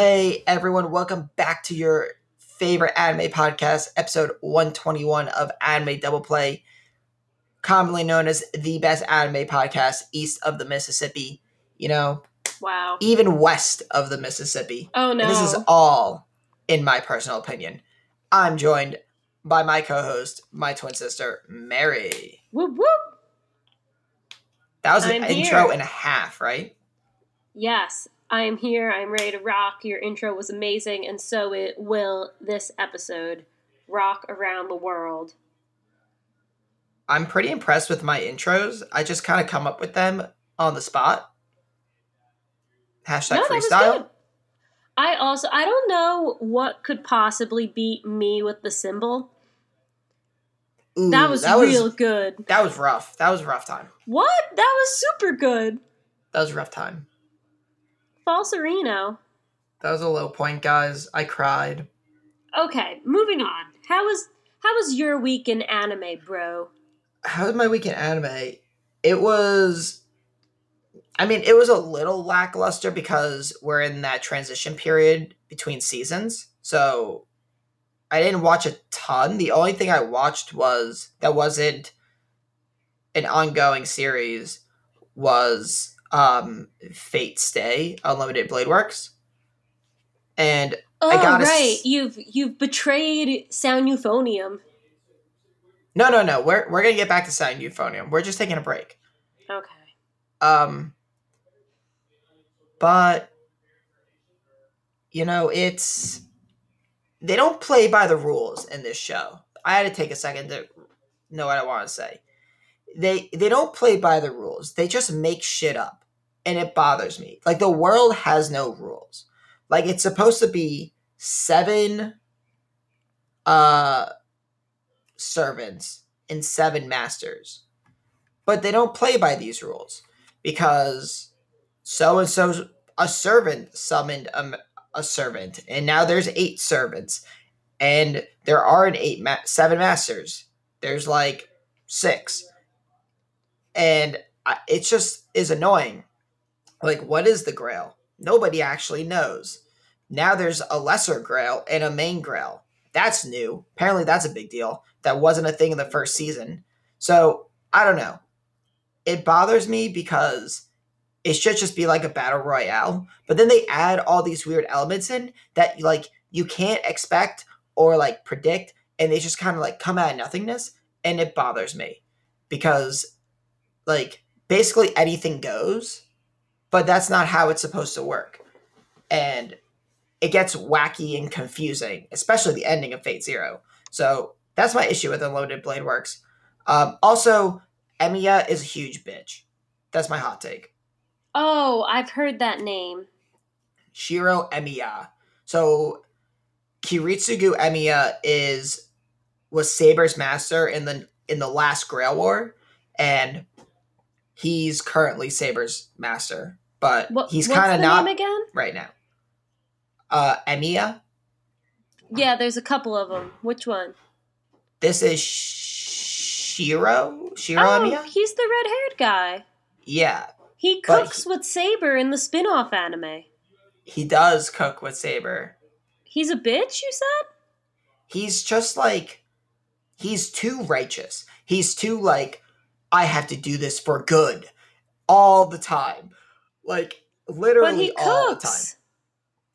Hey everyone, welcome back to your favorite anime podcast, episode 121 of Anime Double Play, commonly known as the best anime podcast east of the Mississippi. You know, Wow. even west of the Mississippi. Oh no. And this is all in my personal opinion. I'm joined by my co-host, my twin sister, Mary. whoop whoop. That was an I'm intro here. and a half, right? Yes, I am here. I'm ready to rock. Your intro was amazing, and so it will this episode. Rock around the world. I'm pretty impressed with my intros. I just kind of come up with them on the spot. Hashtag No, freestyle. I also I don't know what could possibly beat me with the symbol. Ooh, That was real good. That was rough. That was a rough time. What? That was super good. That was a rough time. Falserino. That was a low point, guys. I cried. Okay, moving on. How was how was your week in anime, bro? How was my week in anime? It was. I mean, it was a little lackluster because we're in that transition period between seasons. So I didn't watch a ton. The only thing I watched was that wasn't an ongoing series was um Fate Stay Unlimited Blade Works. And Oh I gotta s- right, you've you've betrayed Sound Euphonium. no no no, we're we're gonna get back to Sound Euphonium. We're just taking a break. Okay. Um, but you know, it's they don't play by the rules in this show. I had to take a second to know what I want to say. They they don't play by the rules. They just make shit up, and it bothers me. Like the world has no rules. Like it's supposed to be seven uh servants and seven masters. But they don't play by these rules because so and so a servant summoned a, a, servant and now there's eight servants and there aren't eight ma- seven masters there's like six and it just is annoying. Like what is the grail? Nobody actually knows. Now there's a lesser grail and a main grail. That's new. Apparently that's a big deal. That wasn't a thing in the first season. So i don't know. It bothers me because it should just be like a battle royale but then they add all these weird elements in that like you can't expect or like predict and they just kind of like come out of nothingness and it bothers me because like basically anything goes but that's not how it's supposed to work. And it gets wacky and confusing especially the ending of fate zero. So that's my issue with Unlimited Blade Works. Um, also emiya is a huge bitch. That's my hot take. Oh, I've heard that name. Shiro Emiya. So Kiritsugu Emiya is was Saber's master in the in the last Grail War, and he's currently Saber's master, but What, he's kind of not again? right now. Uh, Emiya. Yeah, there's a couple of them. Which one? This is Shiro. Shiro oh, Emiya. he's the red-haired guy. Yeah, He cooks with Saber in the spin-off anime. he does cook with Saber. He's a bitch, you said? he's just like he's too righteous he's too like i have to do this for good all the time like But literally he all the time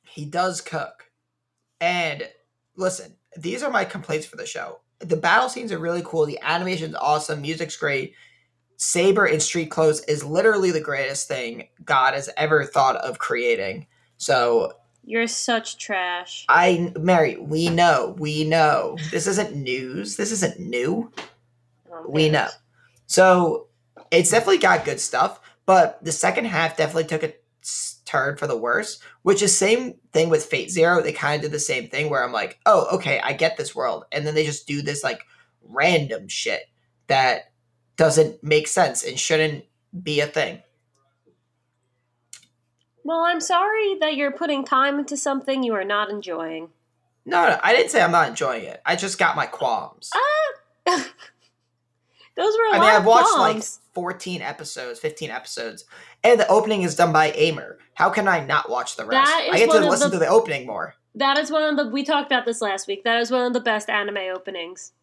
he does cook and listen these are my complaints for the show the battle scenes are really cool the animation's awesome music's great saber in street clothes is literally the greatest thing god has ever thought of creating so You're such trash. I, Mary, we know, we know. This isn't news. This isn't new. We know. So it's definitely got good stuff, but the second half definitely took a turn for the worse, which is same thing with Fate Zero. They kind of did the same thing where I'm like, oh, okay, I get this world. And then they just do this like random shit that doesn't make sense and shouldn't be a thing. Well, I'm sorry that you're putting time into something you are not enjoying. No, no, I didn't say I'm not enjoying it. I just got my qualms. Ah! Those were a I mean, I've watched like 14 episodes, 15 episodes, and the opening is done by Aimer, 15 episodes, and the opening is done by Aimer. How can I not watch the rest? I get to listen the- to the opening more. That is one of the we talked about this last week. That is one of the best anime openings.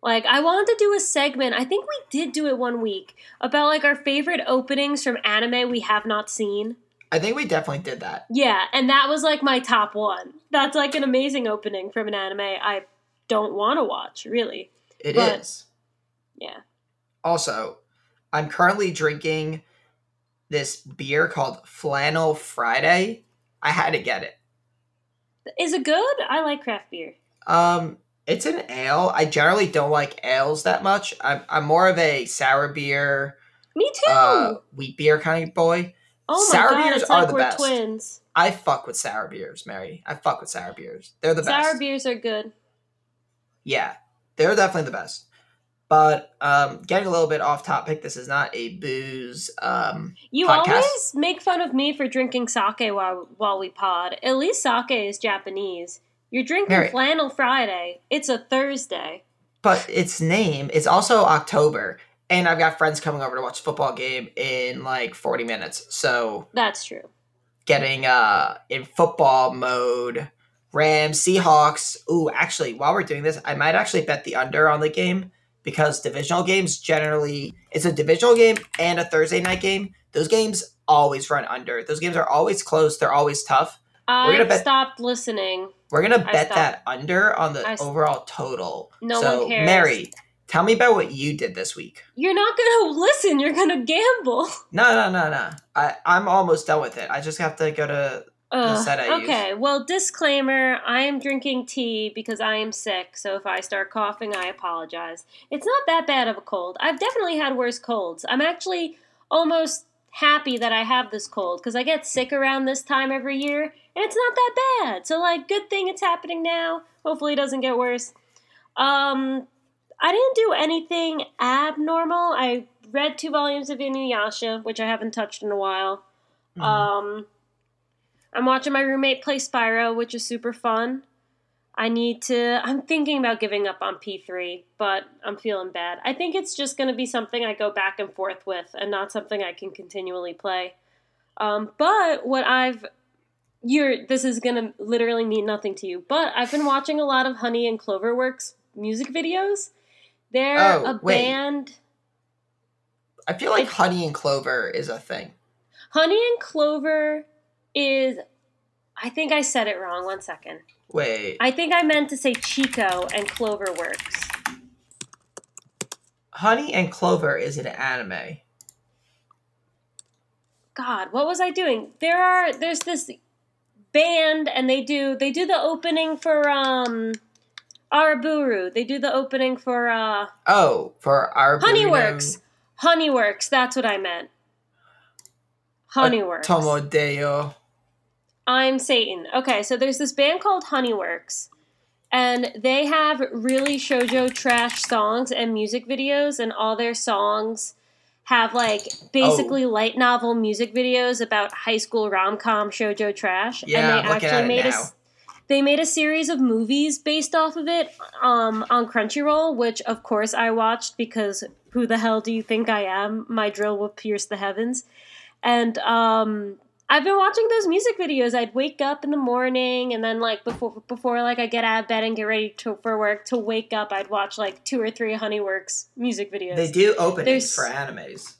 Like I wanted to do a segment. I think we did do it one week about like our favorite openings from anime we have not seen. I think we definitely did that. Yeah, and that was like my top one. That's like an amazing opening from an anime I don't want to watch, really. It is. Yeah. Also, I'm currently drinking this beer called Flannel Friday. I had to get it. Is it good? I like craft beer. Um, it's an ale. I generally don't like ales that much. I'm, I'm more of a sour beer, Me too. uh, wheat beer kind of boy. oh my sour god, beers it's are like the we're best. twins. I fuck with sour beers, Mary. I fuck with sour beers. They're the Sour best. Sour beers are good. Yeah, they're definitely the best. But um, getting a little bit off topic, this is not a booze. Um, You podcast. always make fun of me for drinking sake while while we pod. At least sake is Japanese. You're drinking flannel Friday. It's a Thursday. but its name is also October, and I've got friends coming over to watch a football game in like 40 minutes. So That's true. getting uh in football mode. Rams, Seahawks. Ooh, actually, while we're doing this, I might actually bet the under on the game because divisional games generally it's a divisional game and a Thursday night game. Those games always run under. Those games are always close. They're always tough. I bet- stopped listening. We're gonna I bet stopped. that under on the overall total. No so, one cares. Mary, tell me about what you did this week. You're not gonna listen. You're gonna gamble. No, no, no, no. I I'm almost done with it. I just have to go to. Set I use. okay. Well, disclaimer: I am drinking tea because I am sick. So if I start coughing, I apologize. It's not that bad of a cold. I've definitely had worse colds. I'm actually almost happy that I have this cold because I get sick around this time every year, and it's not that bad. So like, good thing it's happening now. Hopefully, it doesn't get worse. Um, I didn't do anything abnormal. I read two volumes of Inuyasha, which I haven't touched in a while. Mhm. Um, I'm watching my roommate play Spyro, which is super fun. I need to. I'm thinking about giving up on P3, but I'm feeling bad. I think it's just going to be something I go back and forth with, and not something I can continually play. Um, but what I've you're this is going to literally mean nothing to you, but I've been watching a lot of Honey and Cloverworks music videos. They're Oh, a wait. band. I feel like Honey and Clover is a thing. Honey and Clover is. I think I said it wrong. One second. Wait, I think I meant to say Chico and Cloverworks. Honey and Clover is an anime. God, what was I doing? There are there's this band and they do they do the opening for um Araburu. They do the opening for uh Oh, for our Honeyworks. Honeyworks, that's what I meant. Honeyworks. Tomodeo. I'm Satan. Okay, so there's this band called Honeyworks, and they have really shojo trash songs and music videos, and all their songs have like basically light novel music videos about high school rom com shojo trash. Yeah, and they actually made a now. s- they made a series of movies based off of it um, on Crunchyroll, which of course I watched because who the hell do you think I am? My drill will pierce the heavens. And um, I've been watching those music videos. I'd wake up in the morning and then like before before like I get out of bed and get ready to, for work to wake up, I'd watch like two or three Honeyworks music videos. They do There's- openings for animes.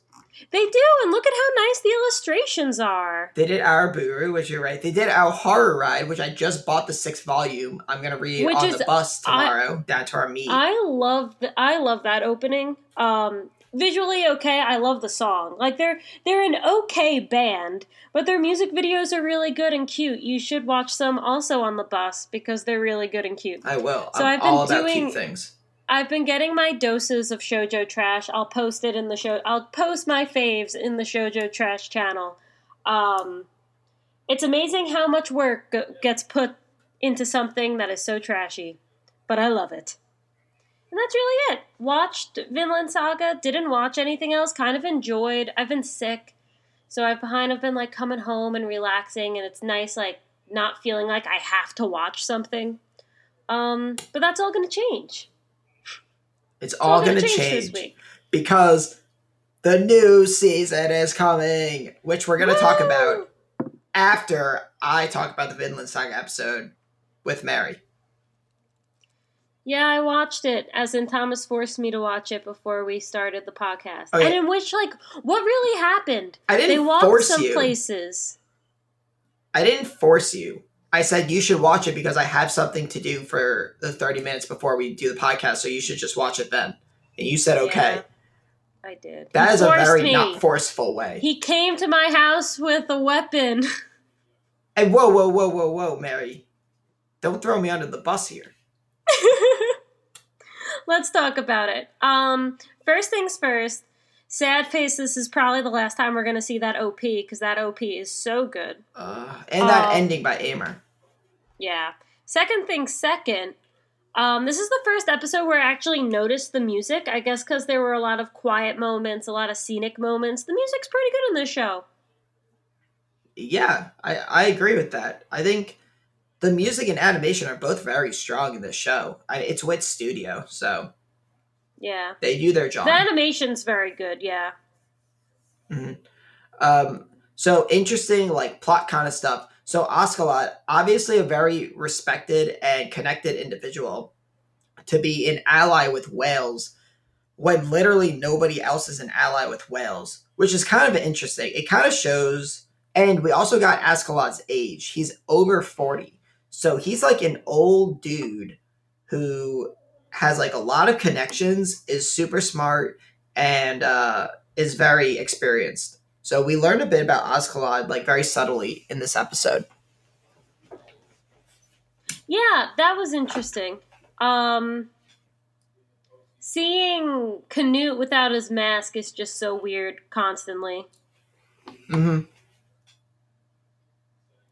They do, and look at how nice the illustrations are. They did our Buru, which you're right. They did our horror ride, which I just bought the sixth volume. I'm gonna read Which on is- the bus I- tomorrow down to our meet. I love the, I love that opening. Um, visually okay. I love the song. Like they're they're an okay band, but their music videos are really good and cute. You should watch them also on the bus because they're really good and cute. I will. So I'm I've been all about doing- cute things. I've been getting my doses of shojo trash. I'll post it in the show. I'll post my faves in the shojo trash channel. Um, it's amazing how much work go- gets put into something that is so trashy, but I love it. And that's really it. Watched Vinland Saga. Didn't watch anything else. Kind of enjoyed. I've been sick, so I've kind of been like coming home and relaxing, and it's nice like not feeling like I have to watch something. Um, but that's all going to change. It's all gonna going to change this week. because the new season is coming, which we're going to talk about after I talk about the Vinland Saga episode with Mary. Yeah, I watched it, as in Thomas forced me to watch it before we started the podcast. Okay. And in which, like, what really happened? I didn't They walked force some you. places. I didn't force you. I said you should watch it because I have something to do for the 30 minutes before we do the podcast, so you should just watch it then. And you said okay. Yeah, I did. That He is a very me. not forceful way. He came to my house with a weapon. And whoa, whoa, whoa, whoa, whoa, Mary. Don't throw me under the bus here. Let's talk about it. Um, first things first. Sad face. This is probably the last time we're gonna see that OP because that OP is so good. Uh, and that Um, ending by Aimer. Yeah. Second thing second. Um, this is the first episode where I actually noticed the music. I guess because there were a lot of quiet moments, a lot of scenic moments. The music's pretty good in this show. Yeah, I, I agree with that. I think the music and animation are both very strong in this show. I, it's Wit Studio, so Yeah. they do their job. The animation's very good. Yeah. Um, so interesting, like plot kind of stuff. So Askeladd, obviously a very respected and connected individual, to be an ally with Wales when literally nobody else is an ally with Wales, which is kind of interesting. It kind of shows, and we also got Askeladd's age. He's over forty, so he's like an old dude who has like a lot of connections, is super smart, and uh, is very experienced. So we learned a bit about Askeladd, like very subtly in this episode. Yeah, that was interesting. Um, seeing Canute without his mask is just so weird constantly. Mm-hmm.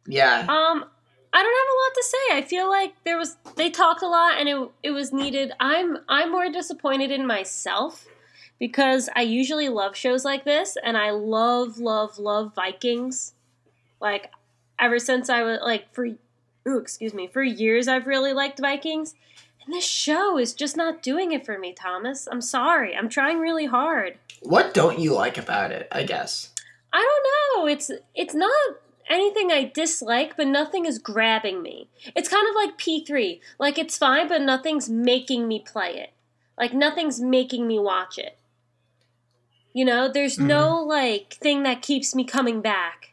Yeah. Um, I don't have a lot to say. I feel like there was they talked a lot and it it was needed. I'm I'm more disappointed in myself because I usually love shows like this and I love love love Vikings. Like ever since I was like for ooh, excuse me, for years I've really liked Vikings. And this show is just not doing it for me, Thomas. I'm sorry. I'm trying really hard. What don't you like about it? I guess. I don't know. It's it's not anything I dislike, but nothing is grabbing me. It's kind of like P3. Like it's fine, but nothing's making me play it. Like nothing's making me watch it. You know, there's mm-hmm. no like thing that keeps me coming back.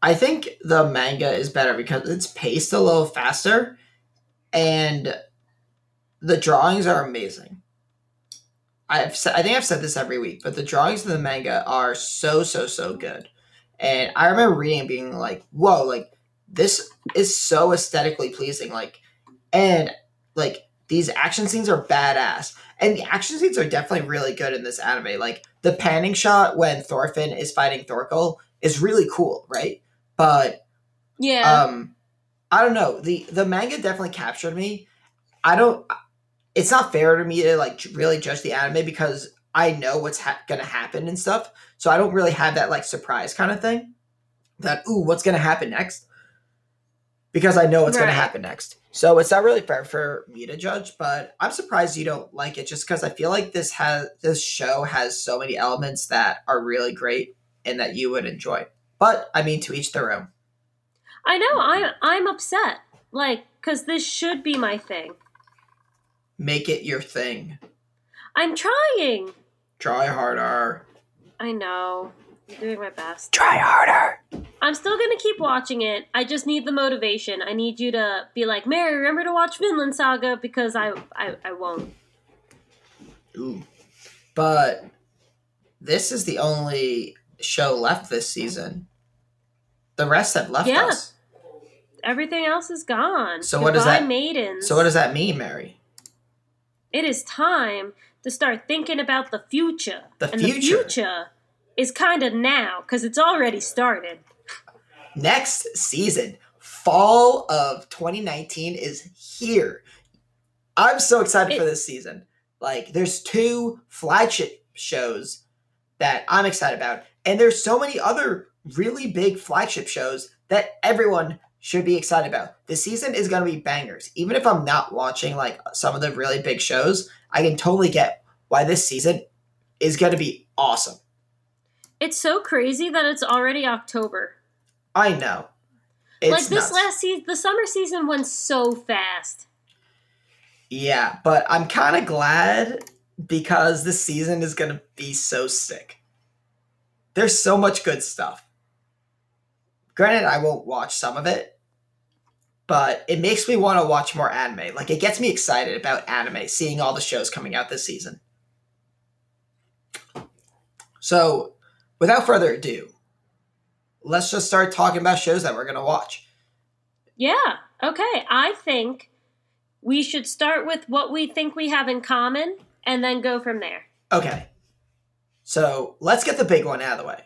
I think the manga is better because it's paced a little faster, and the drawings are amazing. I've said, I think I've said this every week, but the drawings of the manga are so so so good, and I remember reading and being like, "Whoa!" Like this is so aesthetically pleasing. Like, and like these action scenes are badass, and the action scenes are definitely really good in this anime. Like the panning shot when Thorfinn is fighting Thorkel is really cool, right? But Yeah. um i don't know the the manga definitely captured me i don't it's not fair to me to like really judge the anime because i know what's ha- gonna happen and stuff so i don't really have that like surprise kind of thing that ooh what's gonna happen next because i know what's gonna happen next so it's not really fair for me to judge but i'm surprised you don't like it just because i feel like this has this show has so many elements that are really great and that you would enjoy but i mean to each their own I know. I'm I'm upset. Like cuz this should be my thing. make it your thing I'm trying. Try harder. I know. I'm doing my best. Try harder. I'm still gonna keep watching it. I just need the motivation. I need you to be like, Mary, remember to watch Vinland Saga because I I, I won't. Ooh. But this is the only show left this season. The rest have left Yeah. us. Everything else is gone. So what does that- maidens? So what does that mean, Mary? It is time to start thinking about the future. The and future? the future is kind of now because it's already started. Next season, fall of 2019 is here. I'm so excited It- for this season. Like, there's two flagship shows that I'm excited about, and there's so many other really big flagship shows that everyone should be excited about. The season is going to be bangers. Even if I'm not watching like some of the really big shows, I can totally get why this season is going to be awesome. It's so crazy that it's already October. I know. It's like this nuts. last season, the summer season went so fast. Yeah, but I'm kind of glad because this season is going to be so sick. There's so much good stuff. Granted, I won't watch some of it, but it makes me want to watch more anime. Like, it gets me excited about anime, seeing all the shows coming out this season. So, without further ado, let's just start talking about shows that we're going to watch. Yeah. Okay. I think we should start with what we think we have in common and then go from there. Okay. So, let's get the big one out of the way.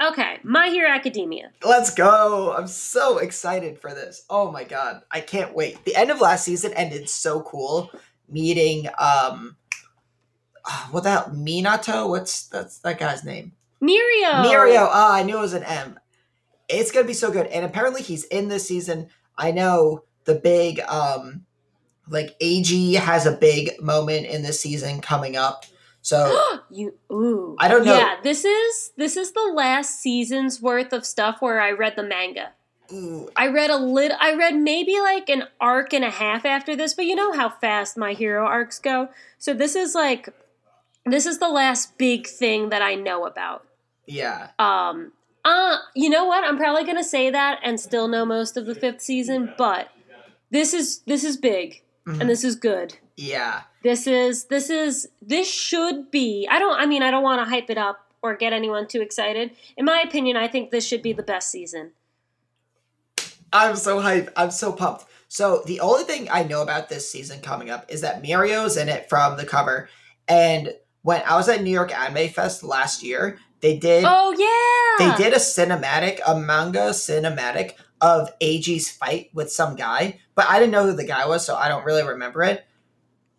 Okay. My Hero Academia. Let's go. I'm so excited for this. Oh my god. I can't wait. The end of last season ended so cool. Meeting um uh, what the hell? Minato? What's that's that guy's name? Mirio. Mirio. Ah, I knew it was an M. It's gonna be so good. And apparently he's in this season. I know the big um like AG has a big moment in this season coming up. So you ooh. I don't know. Yeah, this is this is the last season's worth of stuff where I read the manga. ooh, I read a lit I read maybe like an arc and a half after this, but you know how fast my hero arcs go. So this is like this is the last big thing that I know about. yeah. Um uh you know what? I'm probably going to say that and still know most of the 5th season, but this is this is big Mhm. and this is good. Yeah. This is this is this should be. I don't I mean I don't want to hype it up or get anyone too excited. In my opinion, I think this should be the best season. I'm so hyped. I'm so pumped. So the only thing I know about this season coming up is that Mirio's in it from the cover. And when I was at New York Anime Fest last year, they did Oh yeah. they did a cinematic, a manga cinematic of AG's fight with some guy, but I didn't know who the guy was, so I don't really remember it.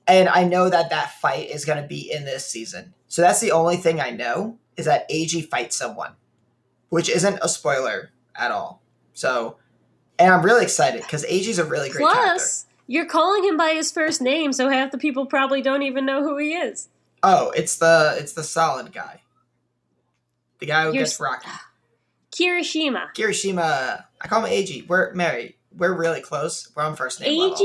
And I know that that fight is going to be in this season. So that's the only thing I know is that AG fights someone, which isn't a spoiler at all. So, and I'm really excited because AG's a really great character. Plus, you're calling him by his first name, so half the people probably don't even know who he is. Oh, it's the it's the solid guy, the guy who You're gets rocky. Kirishima. Kirishima, I call him AG. We're married. We're really close. We're on first name level.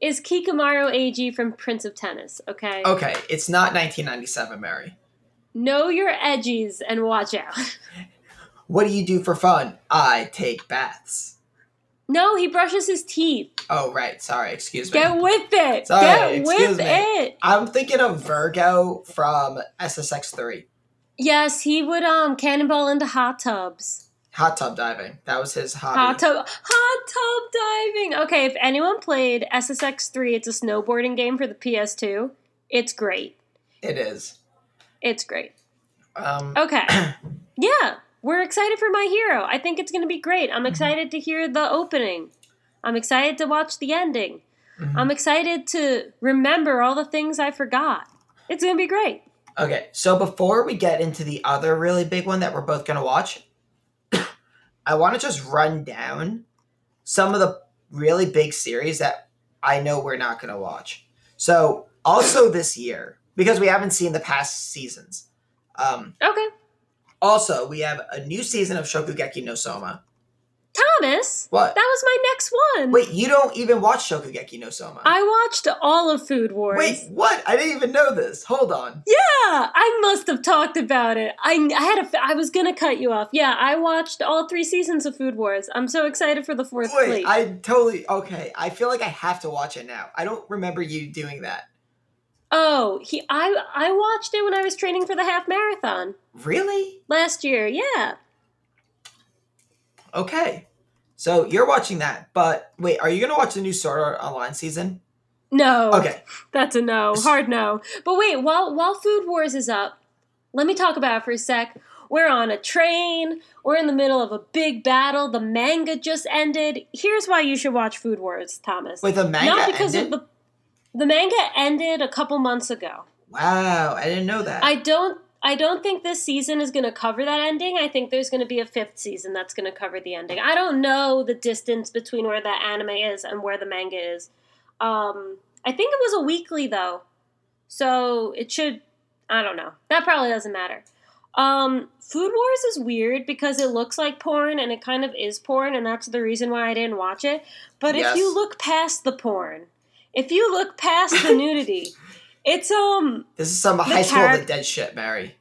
Is Kikumaru AG from Prince of Tennis, okay? Okay, it's not 1997, Mary. Know your edgies and watch out. What do you do for fun? I take baths. no, he brushes his teeth. Oh, right. Sorry. Excuse me. Get with it. Sorry, Get with me. it. I'm thinking of Viggo from SSX3. Yes, he would um cannonball into hot tubs. Hot tub diving. That was his hobby. Hot tub hot tub diving. Okay, if anyone played SSX3, it's a snowboarding game for the PS2. It's great. It is. It's great. Um, Okay. yeah, we're excited for My Hero. I think it's going to be great. I'm excited to hear the opening. I'm excited to watch the ending. mhm. I'm excited to remember all the things I forgot. It's going to be great. Okay, so before we get into the other really big one that we're both going to watch, I want to just run down some of the really big series that I know we're not going to watch. So, also this year, because we haven't seen the past seasons, um, Okay. also we have a new season of Shokugeki no Soma. Thomas, What? that was my next one. Wait, you don't even watch Shokugeki no Soma? I watched all of Food Wars. Wait, what? I didn't even know this. Hold on. Yeah, I must have talked about it. I, I had a. I was gonna cut you off. Yeah, I watched all three seasons of Food Wars. I'm so excited for the fourth Wait, plate. I totally okay. I feel like I have to watch it now. I don't remember you doing that. oh, he. I I watched it when I was training for the half marathon Really? last year. Yeah. Okay. So you're watching that, but wait, are you gonna watch the new Sword Art Online season? No. Okay. That's a no. Hard no. But wait, while while Food Wars is up, let me talk about it for a sec. We're on a train. We're in the middle of a big battle. The manga just ended. Here's why you should watch Food Wars, Thomas. Wait, the manga Not because ended? of the the manga ended a couple months ago. Wow, I didn't know that. I don't I don't think this season is going to cover that ending. I think there's going to be a fifth season that's going to cover the ending. I don't know the distance between where the anime is and where the manga is. Um, I think it was a weekly though, so it should. I don't know. That probably doesn't matter. Um, Food Wars is weird because it looks like porn and it kind of is porn, and that's the reason why I didn't watch it. But Yes. if you look past the porn, if you look past the nudity, it's um This is some high school of the dead shit, Mary.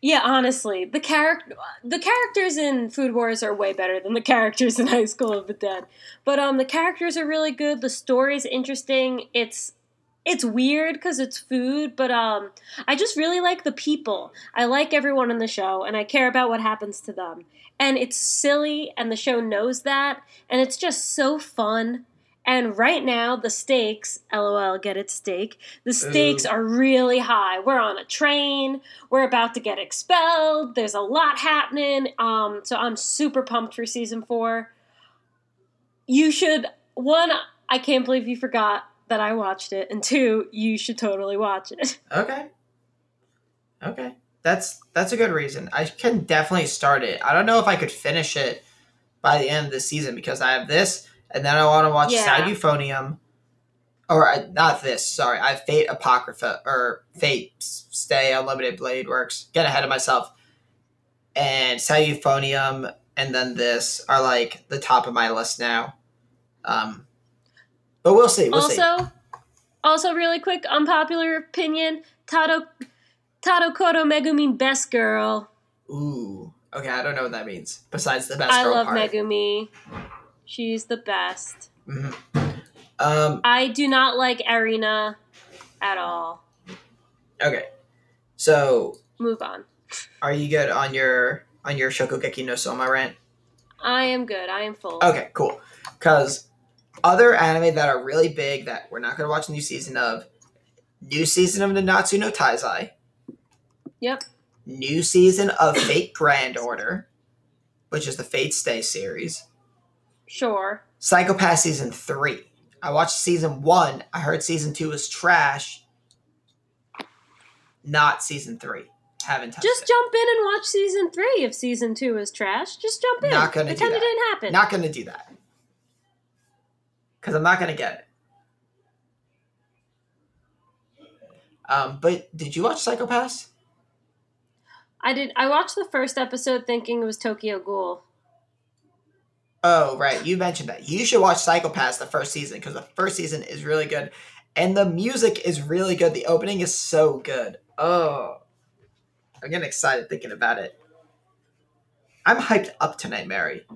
yeah, honestly, the character the characters in Food Wars are way better than the characters in High School of the Dead. But um the characters are really good, the story's interesting. It's it's weird cuz it's food, but um I just really like the people. I like everyone in the show and I care about what happens to them. And it's silly and the show knows that and it's just so fun. And right now, the stakes, lol, get it stake, the stakes Ooh. are really high. We're on a train, we're about to get expelled, there's a lot happening. Um, so I'm super pumped for season four. You should, one, I can't believe you forgot that I watched it, and two, you should totally watch it. Okay. Okay. That's that's a good reason. I can definitely start it. I don't know if I could finish it by the end of the season because I have this, and then I want to watch Yeah. Sad Euphonium, or uh, not this. Sorry, I have Fate Apocrypha or Fate Stay Unlimited Blade Works. Get ahead of myself. And Sad Euphonium, and then this are like the top of my list now. Um, but we'll see. We'll see. also, also really quick, unpopular opinion, Tado, Tadokoro Megumi best girl. Ooh. Okay, I don't know what that means. Besides the best I girl love part. Megumi. She's the best. Mhm. Um. I do not like Erina at all. Okay. So, Move on. are you good on your on your Shokugeki no Soma rant? I am good. I am full. Okay, cool. Because other anime that are really big that we're not going to watch a new season of, new season of the Natsu no Taizai, Yep. new season of Fate Grand Order, which is the Fate Stay series, Sure. Psycho-Pass season three. I watched season one. I heard season two was trash. Not season three. Haven't touched Just it. jump in and watch season three if season two is trash. Just jump in. Not gonna do Pretend it didn't happen. Not going to do that. Because I'm not going to get it. Um, but did you watch Psycho-Pass? I did. I watched the first episode thinking it was Tokyo Ghoul. Oh, right. You mentioned that. You should watch Psycho-Pass the first season because the first season is really good. And the music is really good. The opening is so good. Oh. I'm getting excited thinking about it. I'm hyped up tonight, Mary.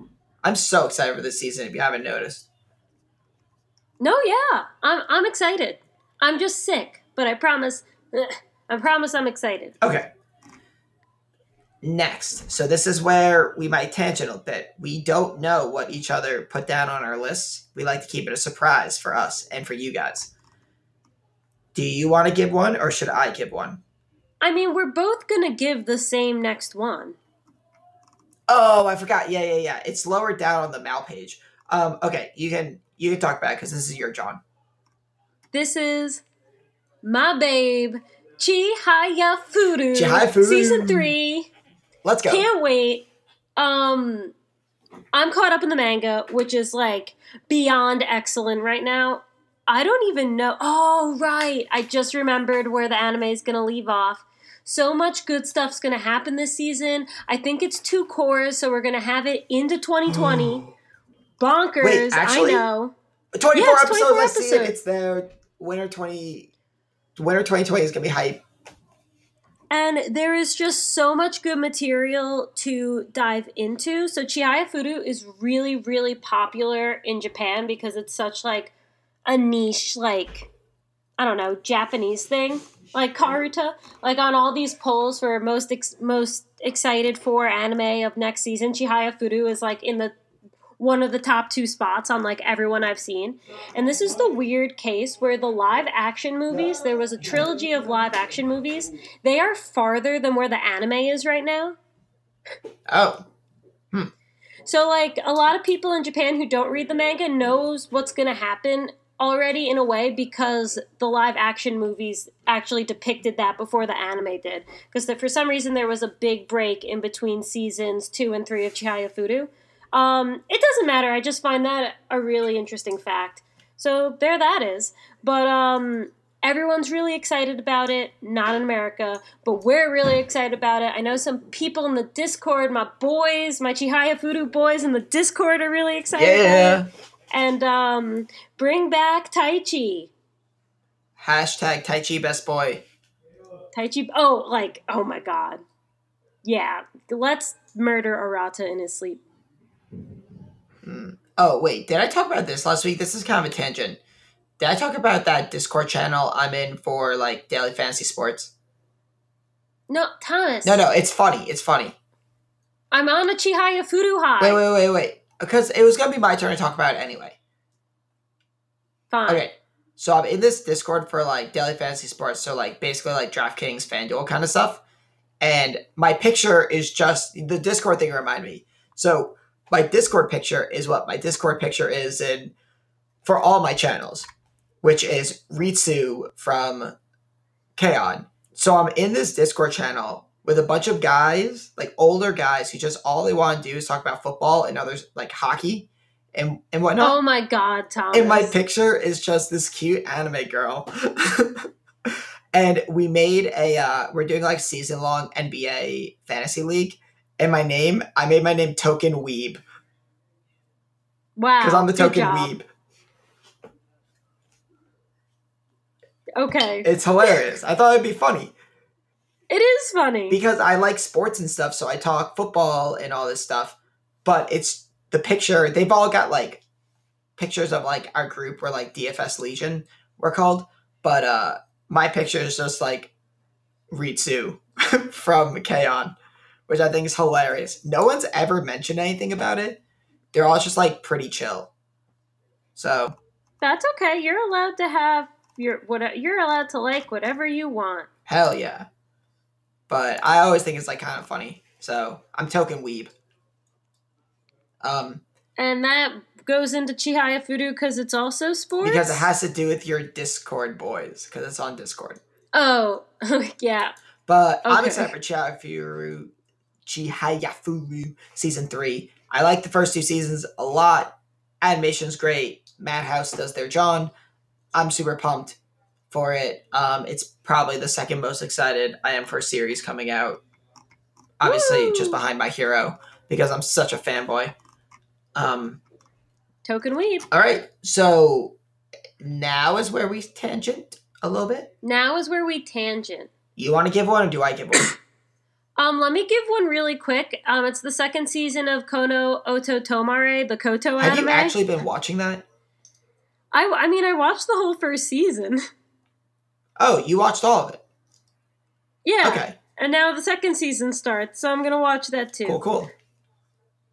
I'm so excited for this season if you haven't noticed. No, yeah, I'm. I'm excited. I'm just sick, but I promise. I promise I'm excited. Okay. Next. So this is where we might tangent a bit. We don't know what each other put down on our lists. We like to keep it a surprise for us and for you guys. Do you want to give one or should I give one? I mean, we're both gonna give the same next one. Oh, I forgot. Yeah, yeah, yeah. It's lower down on the mail page. Um, okay, you can you can talk back because this is your John. This is my babe, Chihaya Furu. Chihaya Furu. Season three. Let's go. Can't wait. Um, I'm caught up in the manga, which is like beyond excellent right now. I don't even know. Oh, right. I just remembered where the anime is going to leave off. So much good stuff's going to happen this season. I think it's two cores, so we're going to have it into 2020. Bonkers. Wait, actually? I know. 24 Yeah, episodes. 24 I see it. episodes. It's there. Winter 20 Winter 2020 is going to be hype. And there is just so much good material to dive into. So Chihaya Furu is really, really popular in Japan because it's such like a niche, like I don't know, Japanese thing, like Karuta. Like on all these polls for most ex- most excited for anime of next season, Chihaya Furu is like in the one of the top two spots on like everyone I've seen. And this is the weird case where the live action movies, there was a trilogy of live action movies, they are farther than where the anime is right now. Oh, hmm. So like a lot of people in Japan who don't read the manga knows what's going to happen already in a way because the live action movies actually depicted that before the anime did. Because for some reason there was a big break in between seasons two and three of Chihaya Furu. Um, it doesn't matter. I just find that a really interesting fact. So there that is. But um, everyone's really excited about it. Not in America, but we're really excited about it. I know some people in the Discord, my boys, my Chihaya Furu boys in the Discord are really excited Yeah. about it. And um, bring back Taichi. Hashtag Taichi best boy. Taichi. Oh, like, oh my god. Yeah, let's murder Arata in his sleep. Hmm. Oh wait, did I talk about this last week? This is kind of a tangent. Did I talk about that Discord channel I'm in for like daily fantasy sports? No, Thomas. No, no, it's funny. It's funny. I'm on a Chihaya high. Wait, wait, wait, wait. Because it was gonna be my turn to talk about it anyway. Fine. Okay, so I'm in this Discord for like daily fantasy sports, so like basically like DraftKings, FanDuel kind of stuff. And my picture is just the Discord thing reminded me. So my Discord picture is what my Discord picture is in for all my channels, which is Ritsu from K-On. So I'm in this Discord channel with a bunch of guys, like older guys, who just all they want to do is talk about football and others like hockey and and whatnot. Oh my god, Thomas. And my picture is just this cute anime girl. and we made a uh we're doing like season long NBA fantasy league. And my name, I made my name Token Weeb. wow. Because I'm the token weeb. Okay. It's hilarious. I thought it'd be funny. it is funny. Because I like sports and stuff, so I talk football and all this stuff. But it's the picture, they've all got like pictures of like our group or like DFS Legion we're called. But uh my picture is just like Ritsu from K-On, which I think is hilarious. No one's ever mentioned anything about it. They're all just like pretty chill. So That's okay. You're allowed to have your what you're allowed to like whatever you want. hell yeah. But I always think it's like kind of funny. So I'm token weeb. Um, And that goes into Chihaya Furu because it's also sports. because it has to do with your Discord boys, because it's on Discord. Oh, yeah. But I'm excited for Chihayafuru, Chihayafuru season three. I like the first two seasons a lot. Animation's great. Madhouse does their John. I'm super pumped for it. Um, it's probably the second most excited I am for a series coming out. Obviously, Woo! just behind My Hero because I'm such a fanboy. Um, Token weeb. all right, so now is where we tangent a little bit. Now is where we tangent. You want to give one, or do I give one? Um, let me give one really quick. Um, it's the second season of Kono Oto Tomare, the Koto anime. Have you actually been watching that? I, I mean, I watched the whole first season. Oh, you watched all of it. yeah. Okay, And now the second season starts, so I'm gonna watch that too. cool, cool.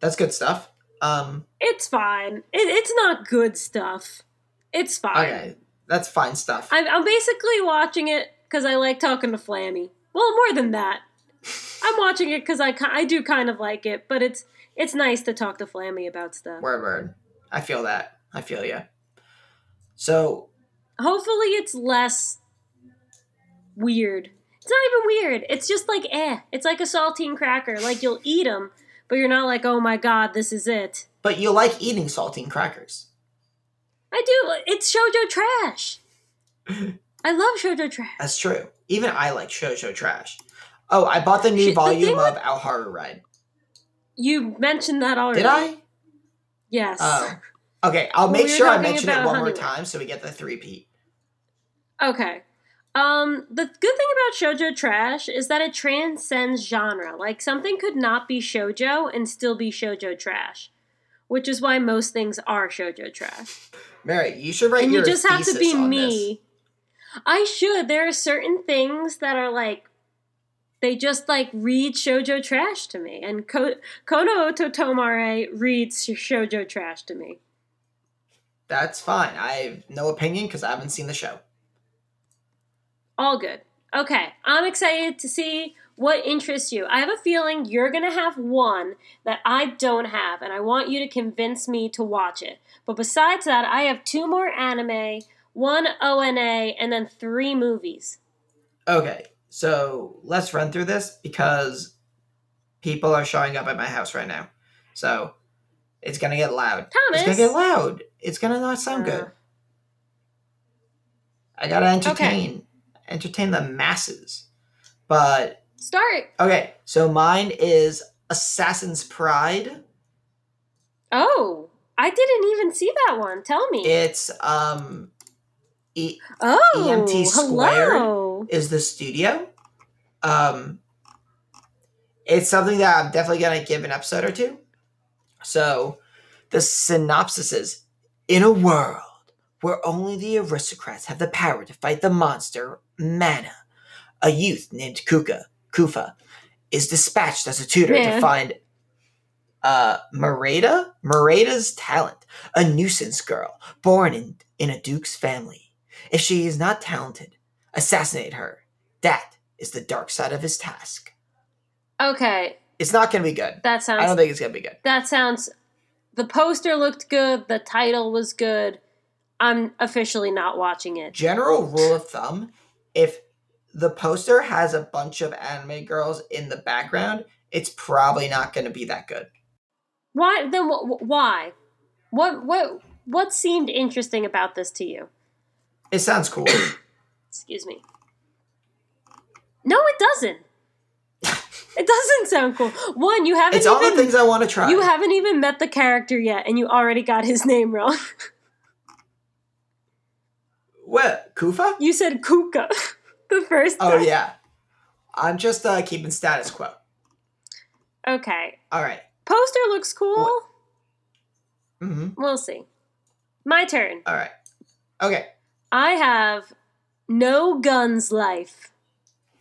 That's good stuff. Um, It's fine. It, it's not good stuff. It's fine. okay, that's fine stuff. I'm, I'm basically watching it because I like talking to Flammy. Well, more than that, I'm watching it because I, I do kind of like it, but it's it's nice to talk to Flammy about stuff. Word, word. I feel that. I feel you. So, Hopefully, it's less weird. It's not even weird. It's just like eh. It's like a saltine cracker. Like you'll eat them, but you're not like, oh my god, this is it. but you like eating saltine crackers. I do. It's shojo trash. I love shojo trash. That's true. Even I like shoujo trash. Oh, I bought the new the volume thing of Ao Haru Ride. You mentioned that already. Did I? Yes. Oh. Okay, I'll make we sure I mention it one more time so we get the three peat. Okay. Um, the good thing about shojo trash is that it transcends genre. Like something could not be shojo and still be shojo trash, which is why most things are shojo trash. Mary, you should write and your you just have to be me. I should. There are certain things that are like they just like read shojo trash to me, and Ko- Kono Oto Tomare reads shojo trash to me. That's fine. I have no opinion because I haven't seen the show. All good. Okay, I'm excited to see What interests you? I have a feeling you're going to have one that I don't have, and I want you to convince me to watch it. But besides that, I have two more anime, one ONA, and then three movies. Okay, so let's run through this because people are showing up at my house right now. So it's gonna get loud. Thomas. It's gonna get loud. It's gonna not sound good. Uh. I gotta entertain, entertain the masses. But Start. okay, so mine is Assassin's Pride. Oh, I didn't even see that one. Tell me. It's um, e- oh, EMT squared. hello. Is the studio. Um, it's something that I'm definitely gonna give an episode or two. So, the synopsis is: In a world where only the aristocrats have the power to fight the monster Mana, a youth named Kuka Kufa is dispatched as a tutor to find uh Mareda, Mareda's talent, a nuisance girl born in in a duke's family. If she is not talented, assassinate her. That is the dark side of his task. Okay, It's not going to be good. that sounds. I don't think it's going to be good. That sounds. The poster looked good. The title was good. I'm officially not watching it. General rule of thumb if the poster has a bunch of anime girls in the background, it's probably not going to be that good. Why then? wh- wh- Why? What? What? What seemed interesting about this to you? It sounds cool. Excuse me. No, it doesn't. It doesn't sound cool. One, you haven't it's all the things I want to try. you haven't even met the character yet, and you already got his name wrong. what? Kufa? You said Kuka the first Oh time. yeah. I'm just uh, keeping status quo. Okay. All right. Poster looks cool. Hmm We'll see. My turn. All right. Okay. I have no guns life.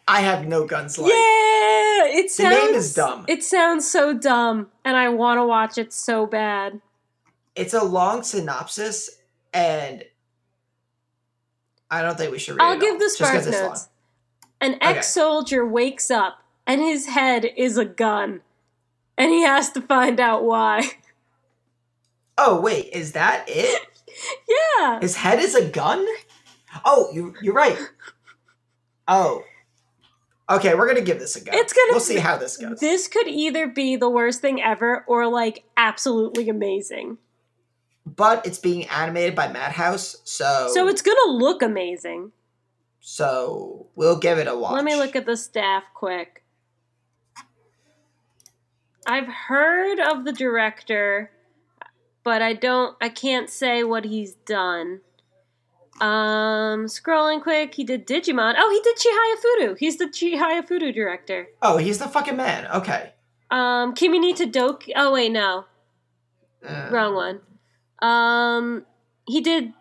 I have no guns life. Yeah, it sounds. The name is dumb. It sounds so dumb, and I want to watch it so bad. It's a long synopsis, and I don't think we should read it. I'll give all, the spark notes. An ex-soldier wakes up, and his head is a gun, and he has to find out why. Oh wait, is that it? yeah. His head is a gun? Oh, you you're right. Oh. Okay, we're gonna give this a go. It's gonna We'll see how this goes. This could either be the worst thing ever or like absolutely amazing. But it's being animated by Madhouse, so So it's gonna look amazing. so we'll give it a watch. Let me look at the staff quick. I've heard of the director, but I don't I can't say what he's done. Um scrolling quick, he did Digimon. Oh, he did Chihaya Furu. He's the Chihaya Furu director. Oh, he's the fucking man. Okay. Um Kimi ni Todoke. Oh wait, no. Uh, Wrong one. Um, he did.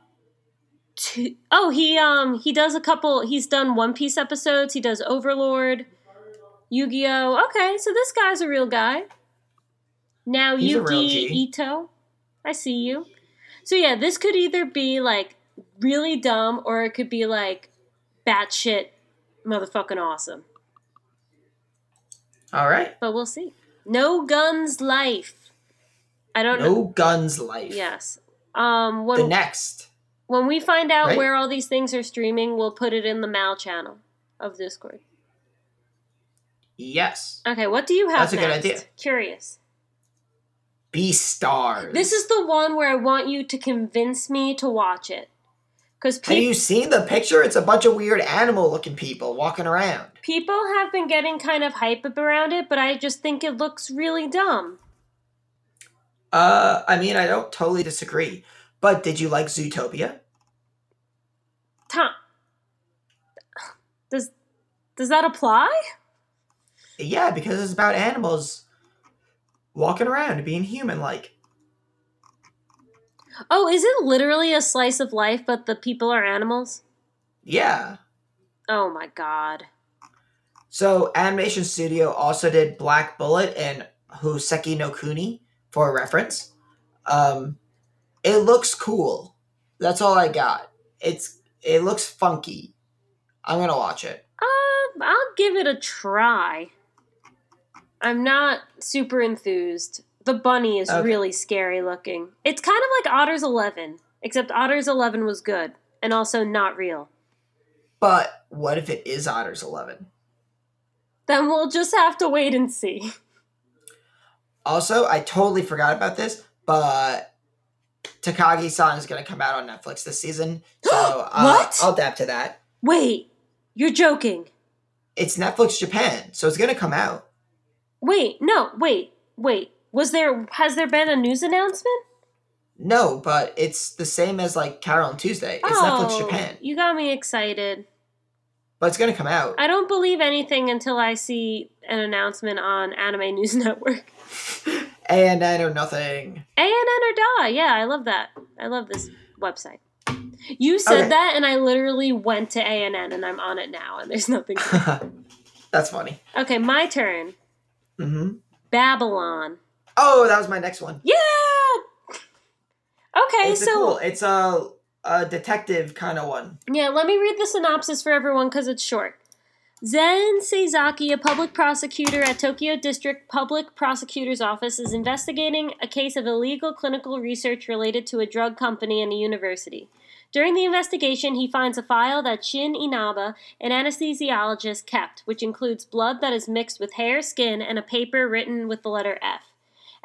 Two, oh, he um he does a couple. He's done One Piece episodes. He does Overlord, Yu Gi Oh. Okay, so this guy's a real guy. Now He's Yuki Ito, I see you. So yeah, this could either be like really dumb or it could be like batshit motherfucking awesome. All right. But we'll see. No guns, life. I don't know. No guns life. Yes. Um. When The next. when we find out Right. where all these things are streaming, we'll put it in the Mal channel of Discord. Yes. Okay. What do you have? That's a good idea. Curious. Beastars. This is the one where I want you to convince me to watch it. Because Have you seen the picture? It's a bunch of weird animal looking people walking around. people have been getting kind of hype up around it, but I just think it looks really dumb. Uh, I mean, I don't totally disagree. But did you like Zootopia? Tom, does does that apply? Yeah, because it's about animals walking around being human like. Oh, is it literally a slice of life, but the people are animals? Yeah. Oh my god. So, Animation Studio also did Black Bullet and Hoseki no Kuni for reference. Um, it looks cool. That's all I got. It's it looks funky. I'm gonna watch it. Uh, I'll give it a try. I'm not super enthused. The bunny is Okay. really scary looking. It's kind of like Otter's 11, except Otter's 11 was good and also not real. But what if it is Otter's 11? Then we'll just have to wait and see. Also, I totally forgot about this, but Takagi-san is going to come out on Netflix this season. So uh, What? I'll adapt to that. Wait, you're joking. It's Netflix Japan, so it's going to come out. Wait, no, wait, wait. Was there has there been a news announcement? No, but it's the same as like Carol on Tuesday. It's Netflix Japan, Oh, You got me excited. but it's going to come out. I don't believe anything until I see an announcement on Anime News Network. And then or nothing. ANN or die. Yeah, I love that. I love this website. You said Okay. that, and I literally went to ANN, and I'm on it now, and there's nothing. That's funny. okay, my turn. Mm-hmm. Babylon. Oh, that was my next one. Yeah. Okay, it's so cool. It's a, a detective kind of one. Yeah, let me read the synopsis for everyone because it's short. Zen Seizaki, a public prosecutor at Tokyo District Public Prosecutor's Office, is investigating a case of illegal clinical research related to a drug company and a university. During the investigation, he finds a file that Shin Inaba, an anesthesiologist, kept, which includes blood that is mixed with hair, skin, and a paper written with the letter F.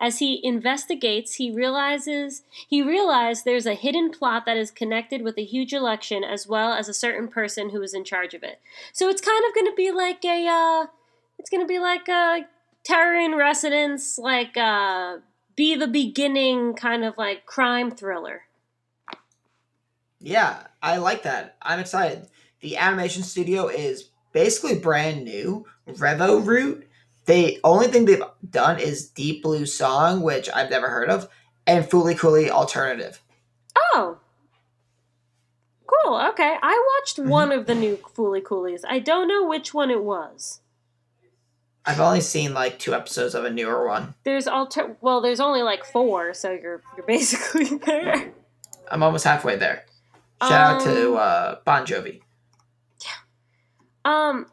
As he investigates, he realizes he realized there's a hidden plot that is connected with a huge election as well as a certain person who is in charge of it. So it's kind of going to be like a uh it's going to be like a Terror in Resonance like uh be the beginning kind of like crime thriller. Yeah, I like that. I'm excited. The animation studio is basically brand new. Revoroot. The only thing they've done is Deep Blue Song, which I've never heard of, and Fooly Cooly Alternative. Oh. Cool. Okay. I watched one of the new Fooly Coolies. I don't know which one it was. I've only seen like two episodes of a newer one. There's alter well, there's only like 4, so you're you're basically there. I'm almost halfway there. Shout out to Um, uh, Bon Jovi. Yeah. Um,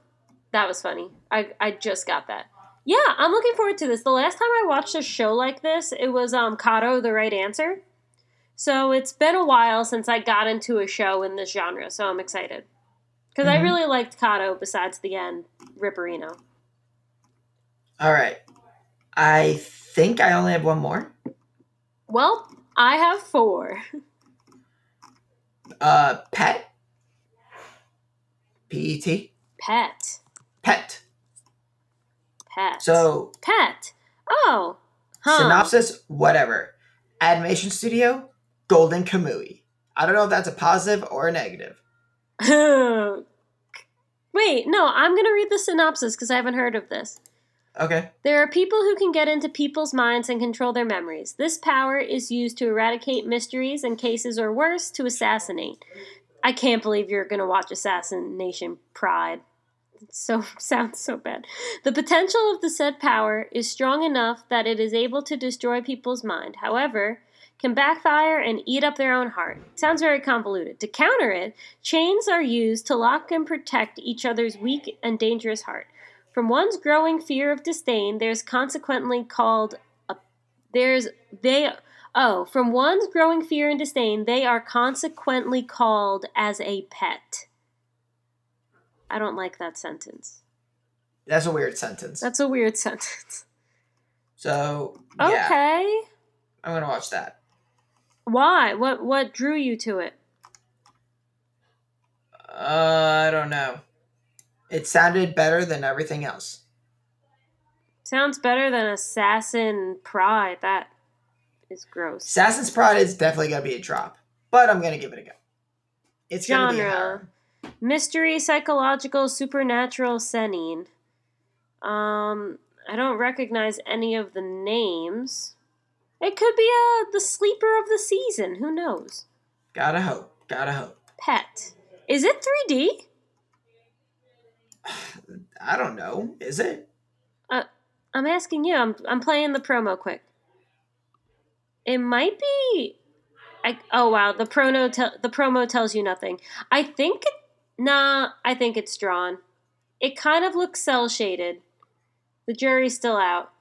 that was funny. I I just got that. Yeah, I'm looking forward to this. The last time I watched a show like this, it was um Kado the Right Answer. So it's been a while since I got into a show in this genre, so I'm excited. Because I Mhm. really liked Kado besides the end, Ripperino. All right. I think I only have one more. Well, I have four. Uh, Pet. P E T. Pet. Pet. Pet. So Pet. Oh. Huh. synopsis, whatever. Animation studio, Golden Kamui. I don't know if that's a positive or a negative. Wait, no, I'm going to read the synopsis because I haven't heard of this. Okay. There are people who can get into people's minds and control their memories. This power is used to eradicate mysteries and cases, or worse, to assassinate. I can't believe you're going to watch Assassination Pride. So sounds so bad. The potential of the said power is strong enough that it is able to destroy people's mind. However, can backfire and eat up their own heart. Sounds very convoluted. To counter it, chains are used to lock and protect each other's weak and dangerous heart. From one's growing fear of disdain, there's consequently called a there's they oh, from one's growing fear and disdain, they are consequently called as a pet. I don't like that sentence. That's a weird sentence. That's a weird sentence. so, yeah, Okay. I'm going to watch that. Why? What what drew you to it? Uh, I don't know. It sounded better than everything else. Sounds better than Assassin Pride. That is gross. Assassin's Pride is definitely going to be a drop, but I'm going to give it a go. It's going to be a Genre. Mystery, psychological, supernatural, seinen. Um, I don't recognize any of the names. It could be uh, the sleeper of the season. Who knows? Gotta hope. Gotta hope. Pet. Is it 3D? I don't know. Is it? I'm asking you. I'm I'm playing the promo quick. It might be. I, oh wow, the promo te- the promo tells you nothing. I think it, nah. I think it's drawn. it kind of looks cell shaded. The jury's still out.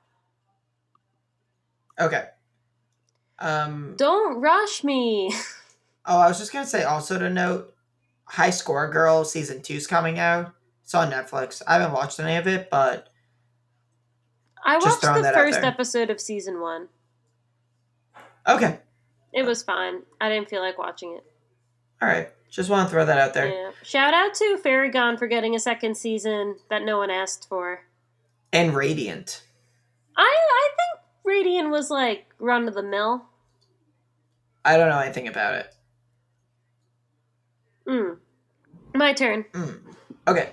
Okay. Um. Don't rush me. Oh, I was just gonna say also to note, High Score Girl season two's coming out. It's on Netflix. I haven't watched any of it, but I watched the first episode of season one. okay. It was fine. I didn't feel like watching it. All right. Just want to throw that out there. Yeah. Shout out to Fairy Gone for getting a second season that no one asked for. And Radiant. I I think Radiant was like run of the mill. I don't know anything about it. Mm. My turn. Mm. Okay.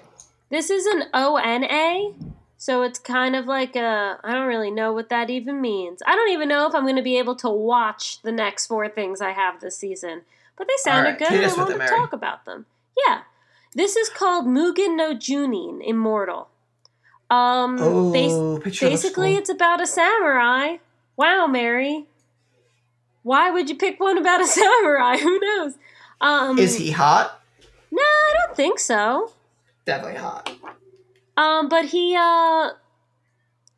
This is an ONA, so it's kind of like a. I don't really know what that even means. I don't even know if I'm going to be able to watch the next four things I have this season, but they sounded right, good and I want to Mary. talk about them. Yeah. This is called Mugen no Junin Immortal. Um, Oh, bas- basically, it's about a samurai. Wow, Mary. Why would you pick one about a samurai? Who knows? Um, Is he hot? No, I don't think so. Definitely hot. Um, but he uh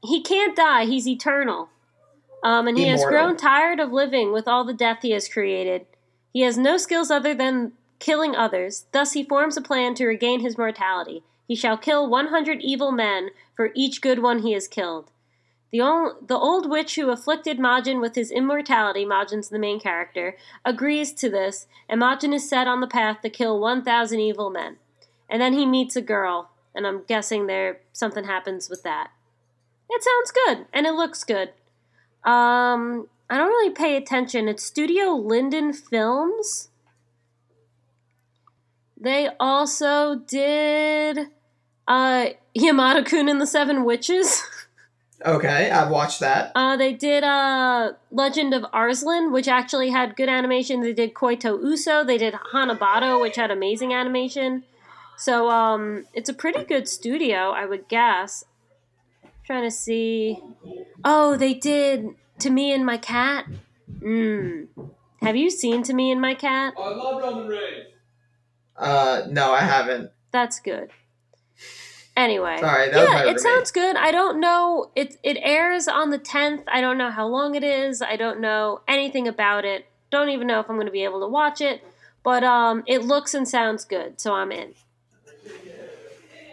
he can't die. He's eternal. Um, and he has grown tired of living with all the death he has created. He has no skills other than killing others. Thus, he forms a plan to regain his mortality. He shall kill 100 evil men for each good one he has killed. The, the old witch who afflicted Majin with his immortality, Majin's the main character, agrees to this, and Majin is set on the path to kill 1,000 evil men. And then he meets a girl, and I'm guessing there something happens with that. It sounds good, and it looks good. Um, I don't really pay attention. It's Studio Liden Films. They also did uh Yamada Kun and the Seven Witches. Okay, I've watched that. Uh, they did uh, Legend of Arslan, which actually had good animation. They did Koito Uso. They did Hanebado, which had amazing animation. So um, it's a pretty good studio, I would guess. trying to see. Oh, they did To Me and My Cat. Mm. Have you seen To Me and My Cat? I love Roman Reigns. Uh, no, I haven't. That's good. Anyway, Sorry, that yeah, it roommate. sounds good. I don't know. It it airs on the tenth. I don't know how long it is. I don't know anything about it. Don't even know if I'm going to be able to watch it. But um, it looks and sounds good, so I'm in.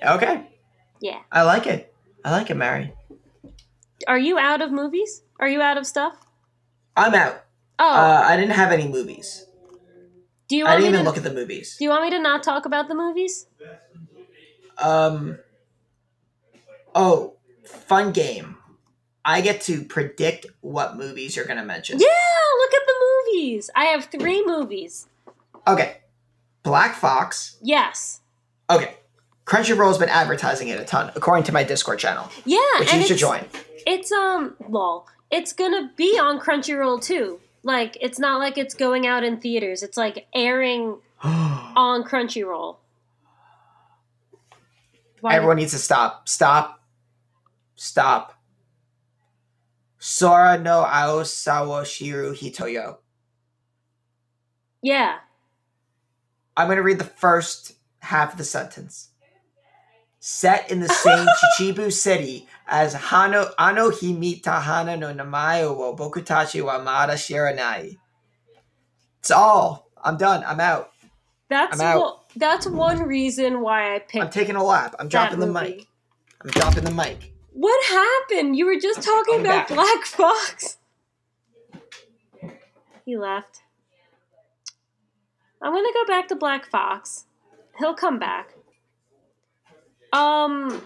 Okay, Yeah. I like it. I like it, Mary. Are you out of movies? Are you out of stuff? I'm out. Oh, Uh, I didn't have any movies. do you I want didn't me even to? look at the movies. do you want me to not talk about the movies? Um. Oh, fun game. I get to predict what movies you're gonna mention. Yeah, look at the movies. I have three movies. Okay. Black Fox. Yes. Okay. Crunchyroll's been advertising it a ton, according to my Discord channel, Yeah, which you should join. It's um lol. It's gonna be on Crunchyroll too. Like it's not like it's going out in theaters. It's like airing on Crunchyroll. Why- Everyone needs to stop. Stop. Stop. Sora no Aosawa Shiru Hitoyo. Yeah. I'm going to read the first half of the sentence. Set in the same Chichibu city as Hano Ano Himita Hana no Namae wo Bokutachi wa Mada Shiranai. It's all. I'm done. I'm out. That's I'm out. wha- that's one reason why I picked I'm taking a lap. I'm dropping the mic. I'm dropping the mic. What happened? You were just talking I'm about back. Black Fox. He left. I'm gonna go back to Black Fox. He'll come back. Um.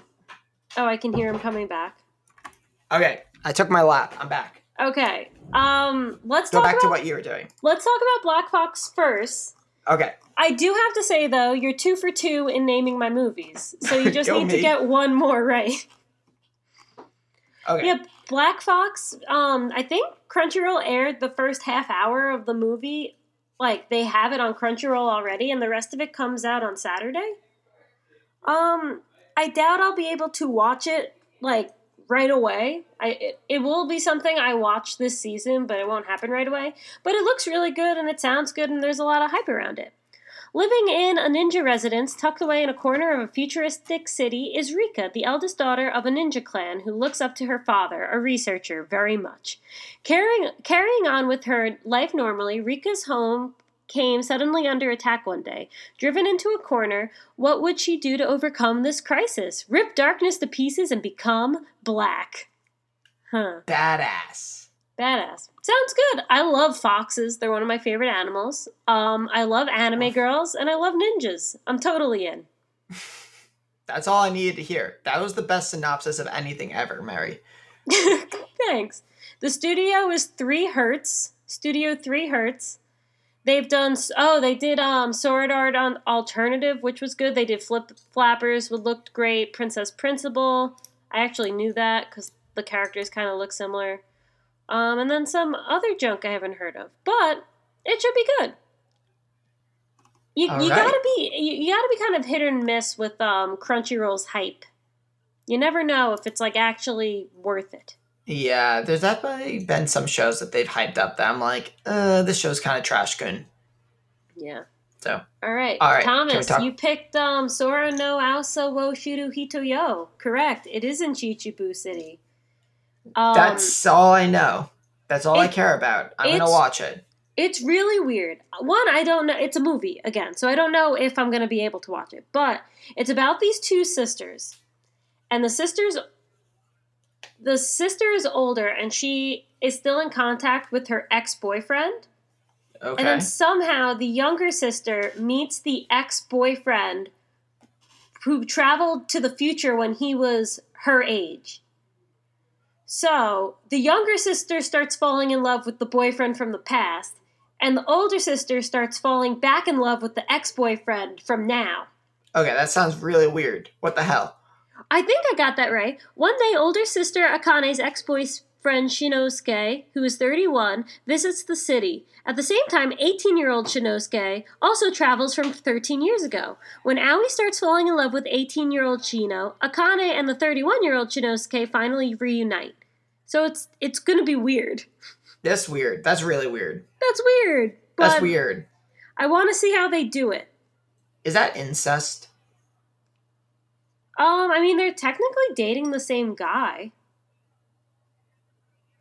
Oh, I can hear him coming back. Okay. I took my lap. I'm back. Okay. Um. Let's Go talk back about to what you were doing. let's talk about Black Fox first. Okay. I do have to say though, you're two for two in naming my movies, so you just Go need to get one more right. Okay. Yeah, Black Fox. Um, I think Crunchyroll aired the first half hour of the movie. Like they have it on Crunchyroll already, and the rest of it comes out on Saturday. Um, I doubt I'll be able to watch it like right away. I it, it will be something I watch this season, but it won't happen right away. But it looks really good and it sounds good, and there's a lot of hype around it. Living in a ninja residence tucked away in a corner of a futuristic city is Rika, the eldest daughter of a ninja clan who looks up to her father, a researcher, very much. Carrying, carrying on with her life normally, Rika's home came suddenly under attack one day. Driven into a corner, what would she do to overcome this crisis? Rip darkness to pieces and become black. Huh. Badass. Badass. Sounds good. I love foxes. They're one of my favorite animals. Um, I love anime girls and I love ninjas. I'm totally in. That's all I needed to hear. That was the best synopsis of anything ever, Mary. Thanks. The studio is 3 Hertz. Studio 3 Hertz. They've done oh, they did um Sword Art Online Alternative, which was good. They did Flip Flappers, would looked great. Princess Principal. I actually knew that cuz the characters kind of look similar. Um, and then some other junk I haven't heard of, but it should be good. You, All you right. gotta be you, you gotta be kind of hit and miss with um, Crunchyroll's hype. You never know if it's like actually worth it. Yeah, there's definitely been some shows that they've hyped up that I'm like, uh, this show's kind of trash good. Yeah. So, All right, All right, Thomas, you picked um, Sora no Aosa wo Shiru Hito Yo. Correct. It is in Chichibu City. Um, that's all I know. That's all I care about. I'm gonna watch it. It's really weird. One, I don't know. It's a movie again, so I don't know if I'm going to be able to watch it. But it's about these two sisters, and the sisters, the sister is older, and she is still in contact with her ex boyfriend. Okay. And then somehow the younger sister meets the ex boyfriend who traveled to the future when he was her age. So the younger sister starts falling in love with the boyfriend from the past, and the older sister starts falling back in love with the ex boyfriend from now. okay, that sounds really weird. What the hell? I think I got that right. One day, older sister Akane's ex boyfriend Shinosuke, who is 31, visits the city. At the same time, 18 year old Shinosuke also travels from 13 years ago. When Aoi starts falling in love with 18 year old Shino, Akane and the 31 year old Shinosuke finally reunite. So it's it's gonna be weird. That's weird. That's really weird. That's weird. That's weird. I want to see how they do it. Is that incest? Um, I mean, they're technically dating the same guy.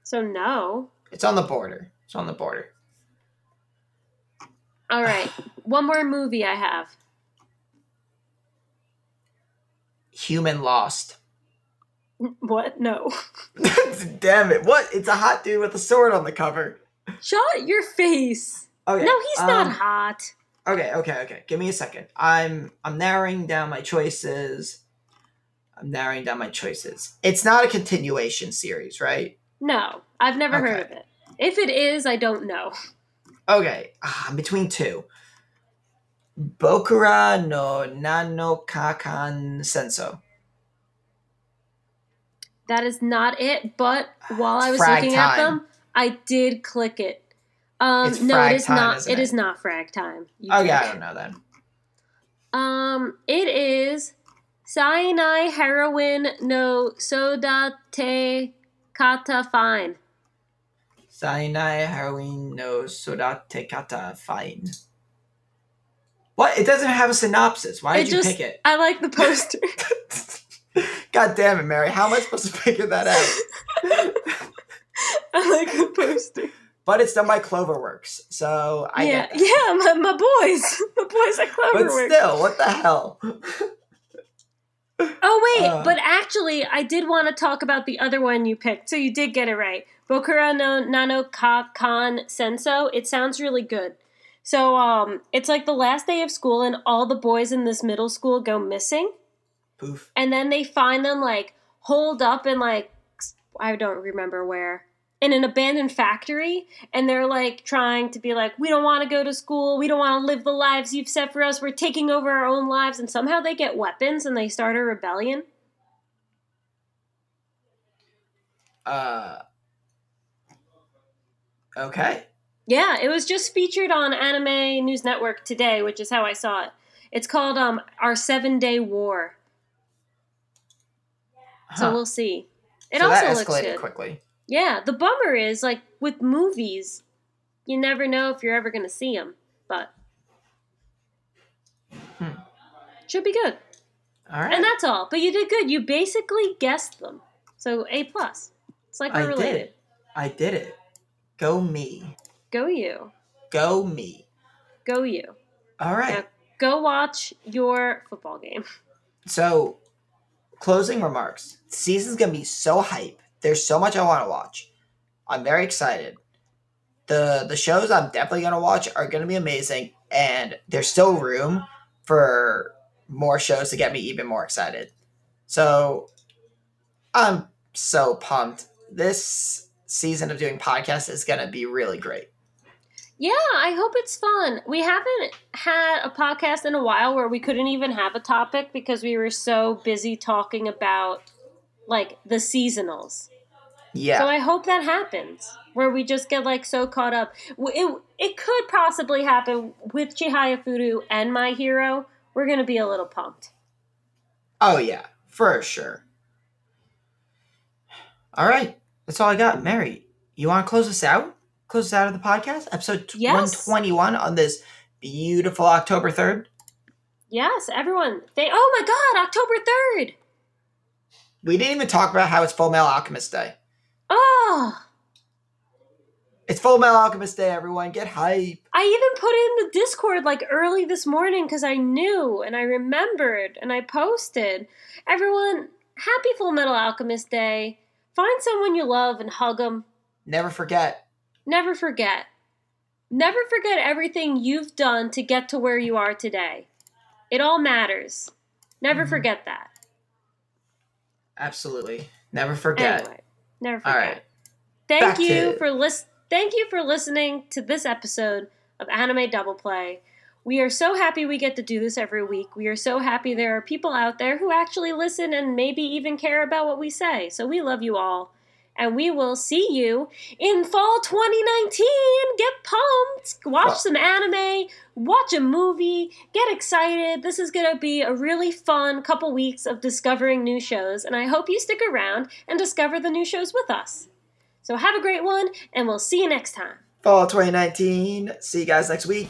So no. It's on the border. It's on the border. All right, one more movie I have. Human Lost. What? No. Damn it. What? It's a hot dude with a sword on the cover. Shut your face. Okay. No, he's not um, hot. Okay, okay, okay. Give me a second. I'm I'm narrowing down my choices. I'm narrowing down my choices. It's not a continuation series, right? No, I've never heard of it. If it is, I don't know. Okay, ah, I'm between two. Bokura no Nano Kakan Senso. That is not it. But while I was looking at them, I did click it. Um, It's no, it is time, not. It it? is not frag time. You Oh yeah, I don't know then. Um, it is Saenai heroine, no Sodate Kata Fine. Saenai heroine, no Sodate Kata Fine. What? It doesn't have a synopsis. Why did you just- pick it? I like the poster. God damn it, Mary. How am I supposed to figure that out? I like the poster. But it's done by Cloverworks, so I yeah, yeah, my, my boys, my boys at Cloverworks. But still, what the hell? Oh wait, Uh. but actually, I did want to talk about the other one you picked. So you did get it right. Bokura no Nano Ka Kan Senso. It sounds really good. So um, it's like the last day of school, and all the boys in this middle school go missing, Poof. and then they find them like holed up in like I don't remember where in an abandoned factory and they're like trying to be like we don't want to go to school. We don't want to live the lives you've set for us. We're taking over our own lives. And somehow they get weapons and they start a rebellion. Uh. Okay. yeah it was just featured on anime news network today which is how i saw it. It's called um our seven day war. So we'll see. It so also that looks escalated good. quickly. Yeah, the bummer is like with movies, you never know if you're ever going to see them. But hmm. Should be good. All right. And that's all. But you did good. You basically guessed them. So A plus. It's like we're I related. did it. I did it. Go me. Go you. Go me. Go you. All right. Now go watch your football game. So, closing remarks. Season's gonna be so hype. There's so much I want to watch. I'm very excited. the The shows I'm definitely gonna watch are gonna be amazing, and there's still room for more shows to get me even more excited. So, I'm so pumped. This season of doing podcasts is gonna be really great. Yeah, I hope it's fun. We haven't had a podcast in a while where we couldn't even have a topic because we were so busy talking about like the seasonals. Yeah. So I hope that happens where we just get like so caught up. It it could possibly happen with Chihaya Furu and My Hero. We're gonna be a little pumped. Oh yeah, for sure. All right, that's all I got. Mary, you want to close us out? Close us out of the podcast, episode Yes. 121 on this beautiful October 3rd. Yes, everyone. They oh my god, October third. We didn't even talk about how it's Full Metal Alchemist Day. Oh, It's Full Metal Alchemist Day, everyone. Get hype. I even put in the Discord like early this morning because I knew and I remembered and I posted. Everyone, happy Full Metal Alchemist Day. Find someone you love and hug them. Never forget. Never forget. Never forget everything you've done to get to where you are today. It all matters. Never Mhm. forget that. Absolutely. Never forget. Anyway, never forget. right. Thank Back you to- for lis- Thank you for listening to this episode of Anime Double Play. We are so happy we get to do this every week. We are so happy there are people out there who actually listen and maybe even care about what we say. So we love you all. And we will see you in fall 2019. Get pumped. Watch some anime, watch a movie, get excited. This is going to be a really fun couple weeks of discovering new shows. And I hope you stick around and discover the new shows with us. So have a great one, and we'll see you next time. Fall 2019. See you guys next week.